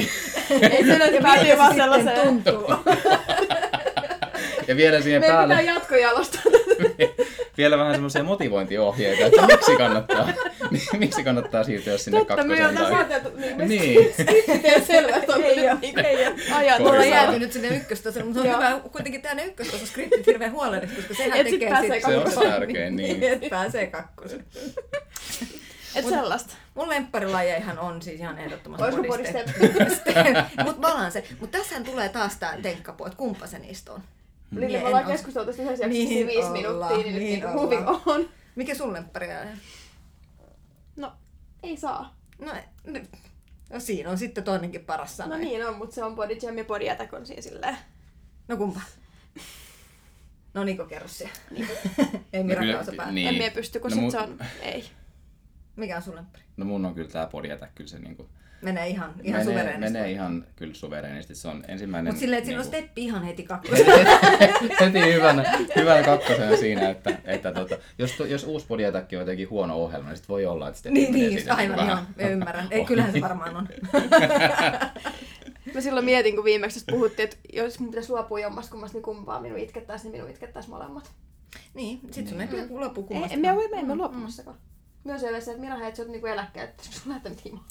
Ei se päätyy vaan se sitten sellaiseen. tuntuu. Ja vielä siihen Meidän pitää päälle, jatkojalostaa. vielä vähän semmoisia motivointiohjeita, että miksi kannattaa, miksi kannattaa siirtyä sinne Totta, me kakkoseen. ollaan Tai... saateltu, niin me Niin. sitten selvä, että on Ei ajat. Mulla on Korjaa. jäätynyt sinne ykköstasolle, mutta se on Joo. hyvä kuitenkin tehdä ne ykköstason skriptit hirveän huolellisesti, koska sehän Et sit tekee pääsee Se on se kakkoseen. tärkein, niin. Et pääsee kakkosen. Et sellaista. Mun lempparilajejahan on siis ihan ehdottomasti Olisiko body body step. Mut balanse. Mut tässähän tulee taas tää tenkkapuu, että kumpa se niistä on. Lili, Mie me en ollaan keskusteltu tästä yhdessä Niin viisi minuuttia, niin, niin nyt niin ollaan. on. Mikä sun lempparilaji on? No, ei saa. No, nyt. no siinä on sitten toinenkin paras sana. No niin on, mutta se on body jam ja body attack on siinä silleen. No kumpa? No Niko, kerro siellä. Ei No Mira Kausa päätä. niin. En mie pysty, kun No sit mun- se on... Ei. Mikä on sun lemppari? No mun on kyllä tää podjätä kyllä se niinku... Menee ihan, ihan menee, suvereenisti. menee ihan kyllä suvereenisti. Se on ensimmäinen... Mutta silleen, että siinä on niinku- steppi ihan heti kakkosena. heti hyvänä, hyvänä kakkosena siinä, että, että tota, jos, tu- jos uusi podjätäkki on jotenkin huono ohjelma, niin sit voi olla, että sitten niin, menee niin, siinä aivan vähän ihan, mä ymmärrän. Ei, kyllähän se varmaan on. Mä silloin mietin, kun viimeksi puhuttiin, että jos mun pitäisi luopua jommasta kummasta, niin kumpaa minun itkettäisi, niin minun itkettäisi molemmat. Niin, sit sun ei kyllä lopu Ei, kummasta. en mä ole, en mä luopumassakaan. Myös se, että Mira, hei, sä oot niinku eläkkeet, että sun lähtenyt himaan.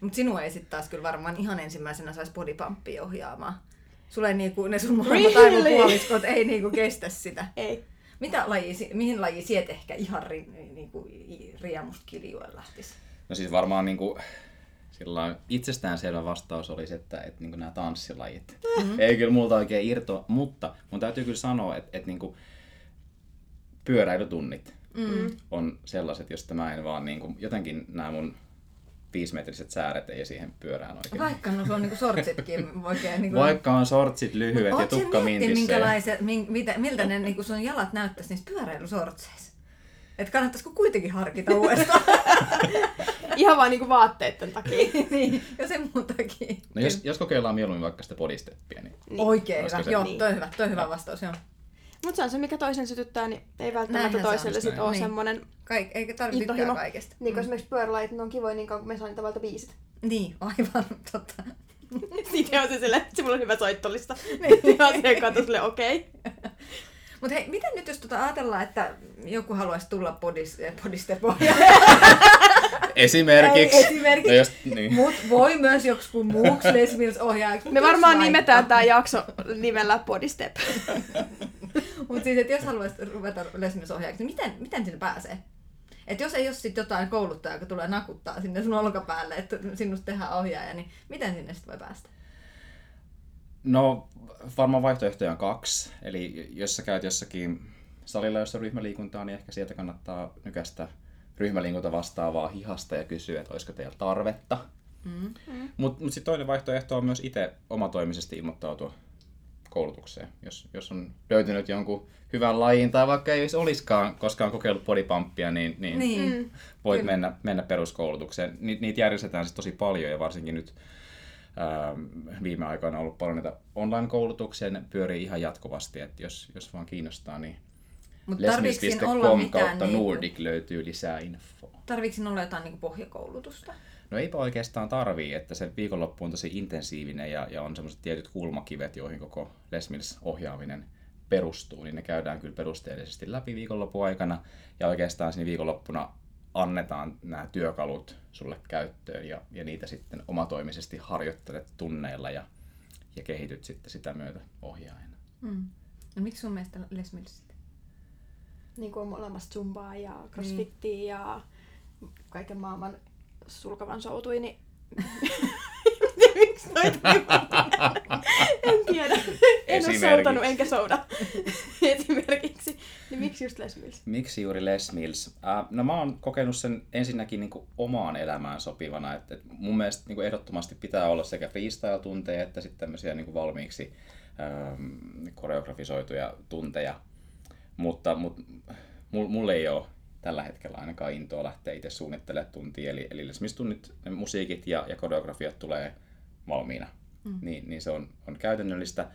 Mut sinua ei sit taas kyllä varmaan ihan ensimmäisenä saisi bodypumppia ohjaamaan. Sulle ei niinku, ne sun molemmat Really? aivopuoliskot ei niinku kestä sitä. Ei. Mitä laji, mihin laji siet ehkä ihan ri, niinku, riemusta kiljuen lähtis? No siis varmaan niinku, sillä itsestäänselvä vastaus olisi, että, että niinku nämä tanssilajit. Mm-hmm. Ei kyllä multa oikein irtoa, mutta mun täytyy kyllä sanoa, että, että niinku, pyöräilytunnit Mm. on sellaiset, josta mä en vaan niinku, jotenkin nämä mun viisimetriset sääret ei siihen pyörään oikein. Vaikka no se on niinku sortsitkin oikein niinku... Vaikka on sortsit lyhyet ja tukka mintissä. ja- minkälaiset, min, mitä, miltä ne niinku sun jalat näyttäisi niissä pyöräilysortseissa? Et kannattaisiko kuitenkin harkita uudestaan? Ihan vaan niinku vaatteiden takia. niin, ja sen muun takia. No jos, jos kokeillaan mieluummin vaikka sitä bodysteppiä, niin Oikein Olisiko hyvä. se- Joo, Niin. toi hyvä, toi hyvä vastaus, joo. Mutta se on se, mikä toisen sytyttää, niin ei välttämättä Näinhän se toiselle sit ole Niin. semmonen Kaik, eikä tarvitse tykkää intohimo. kaikesta. Niin kuin esimerkiksi pyörälait, ne on kivoja niin kauan, kun me saa niitä valta biisit. Niin, aivan totta. Siitä on se silleen, että mulla on hyvä soittolista. Niin. On silleen, okei. Mutta hei, miten nyt jos tota ajatellaan, että joku haluaisi tulla podis, eh, podiste esimerkiksi. Ei, esimerkiksi. No jos, niin. Mut voi myös joku muuksi Les Mills ohjaajaksi. Me varmaan nimetään tää jakso nimellä Body Step. Mutta siis, että jos haluaisit ruveta Les Mills ohjaajaksi, niin miten, miten sinne pääsee? Et jos ei ole sit jotain kouluttajaa, joka tulee nakuttaa sinne sun olkapäälle, että sinusta tehdään ohjaaja, niin miten sinne sitten voi päästä? No varmaan vaihtoehtoja on kaksi. Eli jos sä käyt jossakin salilla, jossa on ryhmäliikuntaa, niin ehkä sieltä kannattaa nykästä ryhmäliikunta vastaavaa hihasta ja kysyä, että olisiko teillä tarvetta. Mm. Mutta mut sitten toinen vaihtoehto on myös itse omatoimisesti ilmoittautua koulutukseen. Jos, jos on löytynyt jonkun hyvän lajin tai vaikka ei olisikaan koskaan kokeillut bodypumppia, niin, niin, Niin. Mm. voit Kyllä. mennä, mennä peruskoulutukseen. Ni, niitä järjestetään siis tosi paljon ja varsinkin nyt viime aikoina on ollut paljon näitä online-koulutuksia, ne pyörii ihan jatkuvasti, että jos, jos vaan kiinnostaa, niin lesmis.com kautta niinku- Nordic löytyy lisää infoa. Tarviiko olla jotain niinku pohjakoulutusta? No eipä oikeastaan tarvii, että se viikonloppu on tosi intensiivinen ja, ja on semmoiset tietyt kulmakivet, joihin koko Les Mills ohjaaminen perustuu, niin ne käydään kyllä perusteellisesti läpi viikonlopun aikana ja oikeastaan siinä viikonloppuna annetaan nämä työkalut sulle käyttöön ja, ja niitä sitten omatoimisesti harjoittelet tunneilla ja, ja kehityt sitten sitä myötä ohjaajana. Mm. No miksi sun mielestä Les Mills sitten? Niin kuin on olemassa zumbaa ja crossfittiä ja kaiken maailman sulkavan soutui, niin... Tuli? En tiedä. En ole Esimerkiksi. soutanut enkä souda. Esimerkiksi. Niin miksi just Les Mills? Miksi juuri Les Mills? Äh, no mä oon kokenut sen ensinnäkin niin kuin omaan elämään sopivana. Et, et mun mielestä niin kuin ehdottomasti pitää olla sekä freestyle-tunteja että sitten tämmöisiä niin kuin valmiiksi ähm, koreografisoituja tunteja. Mutta, mutta mul, mulla ei ole tällä hetkellä ainakaan intoa lähteä itse suunnittelemaan tuntia. Eli, eli Mills-tunnit, ne musiikit ja, ja koreografiat tulee valmiina. Mm. Niin, niin se on, on käytännöllistä.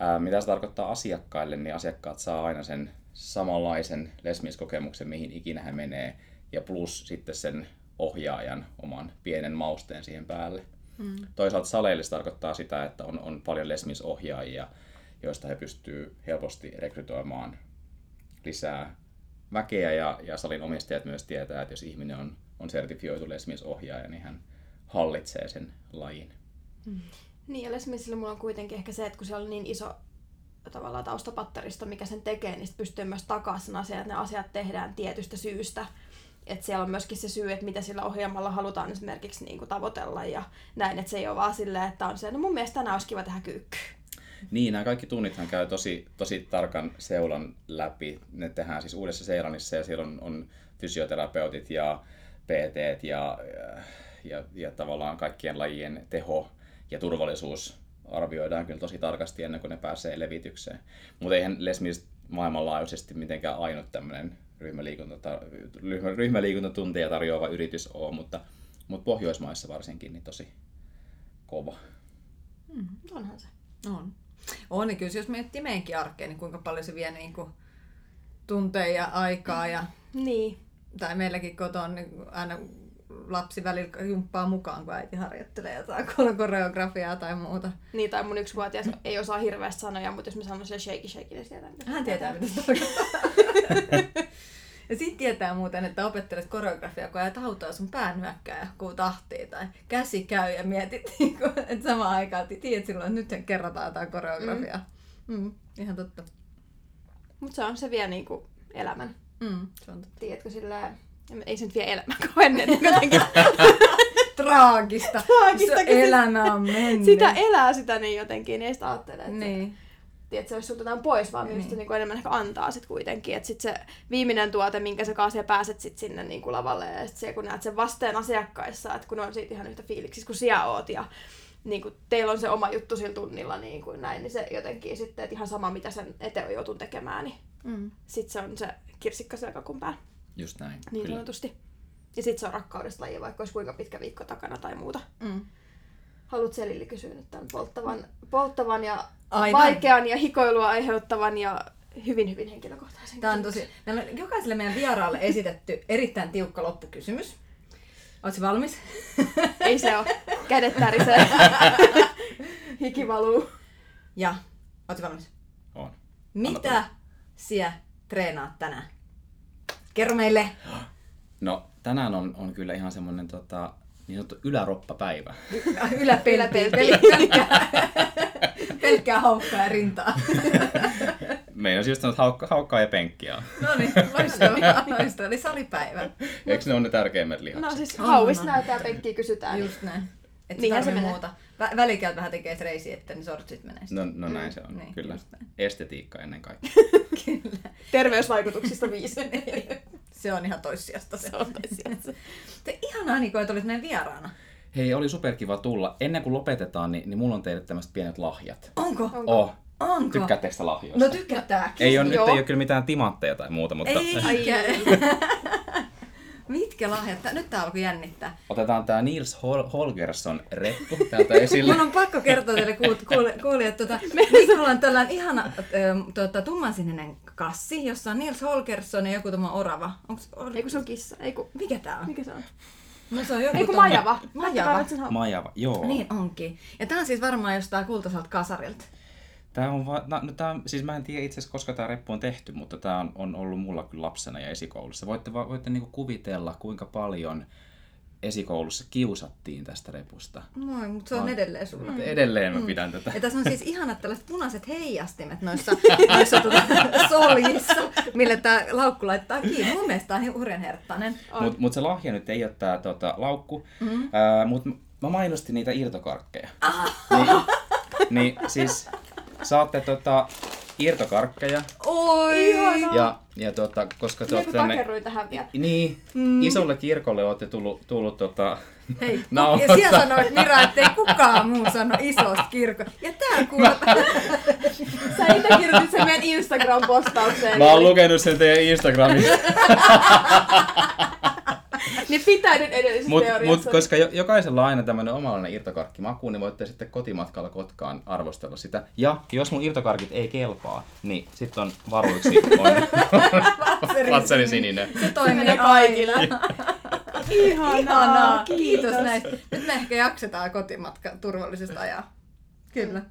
Ää, mitä se tarkoittaa asiakkaille, niin asiakkaat saa aina sen samanlaisen Les Mills-kokemuksen, mihin ikinä he menee, ja plus sitten sen ohjaajan oman pienen mausteen siihen päälle. Mm. Toisaalta saleille se tarkoittaa sitä, että on, on paljon Les Mills-ohjaajia, joista he pystyy helposti rekrytoimaan lisää väkeä, ja, ja salin omistajat myös tietää, että jos ihminen on, on sertifioitu Les Mills-ohjaaja, niin hän hallitsee sen lajin. Niin, ja Les Millsillä mulla on kuitenkin ehkä se, että kun siellä on niin iso tavallaan taustapatteristo, mikä sen tekee, niin pystyy myös takaa sen asian, että ne asiat tehdään tietystä syystä. että siellä on myöskin se syy, että mitä sillä ohjelmalla halutaan esimerkiksi niin kuin tavoitella ja näin, että se ei ole vaan silleen, että on se, no mun mielestä tänään olisi kiva tehdä kyykky. Niin, nämä kaikki tunnithan käy tosi, tosi tarkan seulan läpi. Ne tehdään siis Uudessa Seelannissa ja siellä on, on fysioterapeutit ja PT ja, ja, ja tavallaan kaikkien lajien teho ja turvallisuus arvioidaan kyllä tosi tarkasti ennen kuin ne pääsee levitykseen. Mutta eihän Les Mills maailmanlaajuisesti mitenkään ainut tämmöinen ryhmäliikunta, ryhmä, ryhmäliikuntatunteja tarjoava yritys ole, mutta, mutta Pohjoismaissa varsinkin niin tosi kova. Mm, onhan se. On. On, niin kyllä jos miettii meidänkin arkeen, niin kuinka paljon se vie niin kuin tunteja ja aikaa. Ja, Niin. tai meilläkin kotona niin aina lapsi välillä jumppaa mukaan, kun äiti harjoittelee jotain koreografiaa tai muuta. Niin, tai mun yksivuotias ei osaa hirveästi sanoja, mutta jos mä sanon sen shake shake, niin se Hän tietää, mitä se. Ja sit tietää muuten, että opettelet koreografiaa, kun ajat autoa sun pään nyökkää kun tahtii tai käsi käy ja mietit, niin että samaan aikaan että tiedät silloin, että nyt kerrotaan jotain koreografiaa. Mm. Mm, ihan totta. Mutta se on se vie niinku elämän. Mm, se on totta. Tiedätkö sillä ei se nyt vie elämän kauan ennen jotenkin. Traagista. Traagista, Se elämä on mennyt. sitä elää sitä niin jotenkin, niin ei sitä ajattele, että Niin. tiedät, se olisi sulta jotain pois, vaan niin. Niin. niin kuin enemmän ehkä antaa sit kuitenkin. Että sit se viimeinen tuote, minkä sä kanssa pääset sit sinne niin kuin lavalle, ja sit se, kun näet sen vasteen asiakkaissa, että kun on siitä ihan yhtä fiiliksissä kuin sinä oot, ja niin kuin teillä on se oma juttu sillä tunnilla, niin kuin näin, niin se jotenkin sitten, että ihan sama mitä sen eteen joutun tekemään, niin Mm. sit se on se kirsikka siellä kakun päällä, Just näin. niin kyllä. sanotusti. Ja sit se on rakkaudesta laji, vaikka olisi kuinka pitkä viikko takana tai muuta. Mm. Haluat Selilli kysyä nyt tämän polttavan, polttavan ja Aivan. vaikean ja hikoilua aiheuttavan ja hyvin, hyvin henkilökohtaisen Tämä on tosi... Meillä on jokaiselle meidän vieraalle esitetty erittäin tiukka loppukysymys. Oletko valmis? Ei se ole. Kädet tärisee. Hiki valuu. Ja, oletko valmis? On. Mitä sinä treenaat tänään? Kerro meille. No, tänään on, on kyllä ihan semmoinen tota, niin sanottu yläroppapäivä. Yläpelti. Pelkkää, pelkkää haukkaa ja rintaa. Meidän just sanonut haukka, haukkaa ja penkkiä. No niin, loistavaa. loistavaa. Eli salipäivä. Eikö ne ole ne tärkeimmät lihakset? No siis On, hauista on. näyttää penkkiä kysytään. Just näin. Et Niinhän se menee. muuta. Vä- välikäät vähän tekee reisi, että ne sortsit menee. No, no näin se on, Niin, kyllä. Estetiikka ennen kaikkea. Kyllä. Terveysvaikutuksista viisi. Se on ihan toissijasta se. Se on toisiaan. Te ihanaa Niko, että olit meidän vieraana. Hei, oli superkiva tulla. Ennen kuin lopetetaan, niin, niin mulla on teille tämmöiset pienet lahjat. Onko? Onko? Oh, Onko? tykkäättekö lahjoista? No tykätääkin. ei ole, nyt ei ole kyllä mitään timantteja tai muuta, mutta Ei. Lahjat? Tää- Nyt tää alkoi jännittää. otetaan tämä Nils Hol- Holgersson reppu täältä esille. Mun on pakko kertoa teille kuul- kuul- kuulijat, tuota, Nikolla on tällainen ihana tuota, tummansininen kassi, jossa on Nils Holgersson ja joku tuommoinen orava. Onks, or... Ei kun se on kissa. Ei kun... Mikä tää on? Mikä se on? No se on joku Ei kun tommonen- majava. Majava. Sen Majava, joo. Niin onkin. Ja tää on siis varmaan jostain kultaiselta kasarilta. Tää on va- no, no, on- siis mä en tiedä itse asiassa koska tämä reppu on tehty, mutta tämä on, on ollut mulla kyllä lapsena ja esikoulussa. Voitte, va- voitte niinku kuvitella, kuinka paljon esikoulussa kiusattiin tästä repusta. Moi, mutta se on On. edelleen sulla. Mm. Edelleen mä pidän tätä. Ja tässä on siis ihanat tällaiset punaiset heijastimet noissa, noissa tuota, soljissa, millä tämä laukku laittaa kiinni. Mun mielestä tää on hurjan herttainen. Mutta mut se lahja nyt ei ole tää tota, laukku, mm-hmm. äh, mutta mä mainostin niitä irtokarkkeja. Niin, niin siis saatte tota, irtokarkkeja Oi! Ihanaa. ja, ja tota, koska te Niin olette tänne... tähän vielä. Niin, mm. isolle kirkolle olette tullut, tullut tota, Hei, No. ja siellä sanoit Mira, ettei kukaan muu sano isosta kirkko. Ja tää kuuluu. Sä itse kirjoitit sen meidän Instagram-postaukseen. Mä oon lukenut sen teidän Instagramista. Niin pitää nyt edellisessä Mut, teoriassa. mut koska jo, jokaisella on aina tämmönen omalainen irtokarkkimaku, niin voitte sitten kotimatkalla Kotkaan arvostella sitä. Ja jos mun irtokarkit ei kelpaa, niin sitten on varuiksi on vatseri sininen. Se toimii menee kaikille. Ihanaa. Ihanaa. Kiitos näistä. Nyt me ehkä jaksetaan kotimatka turvallisesta ajaa. Kyllä.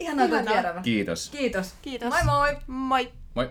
Ihanaa, Ihanaa. Kiitos. Kiitos. Kiitos. Moi moi! Moi. Moi.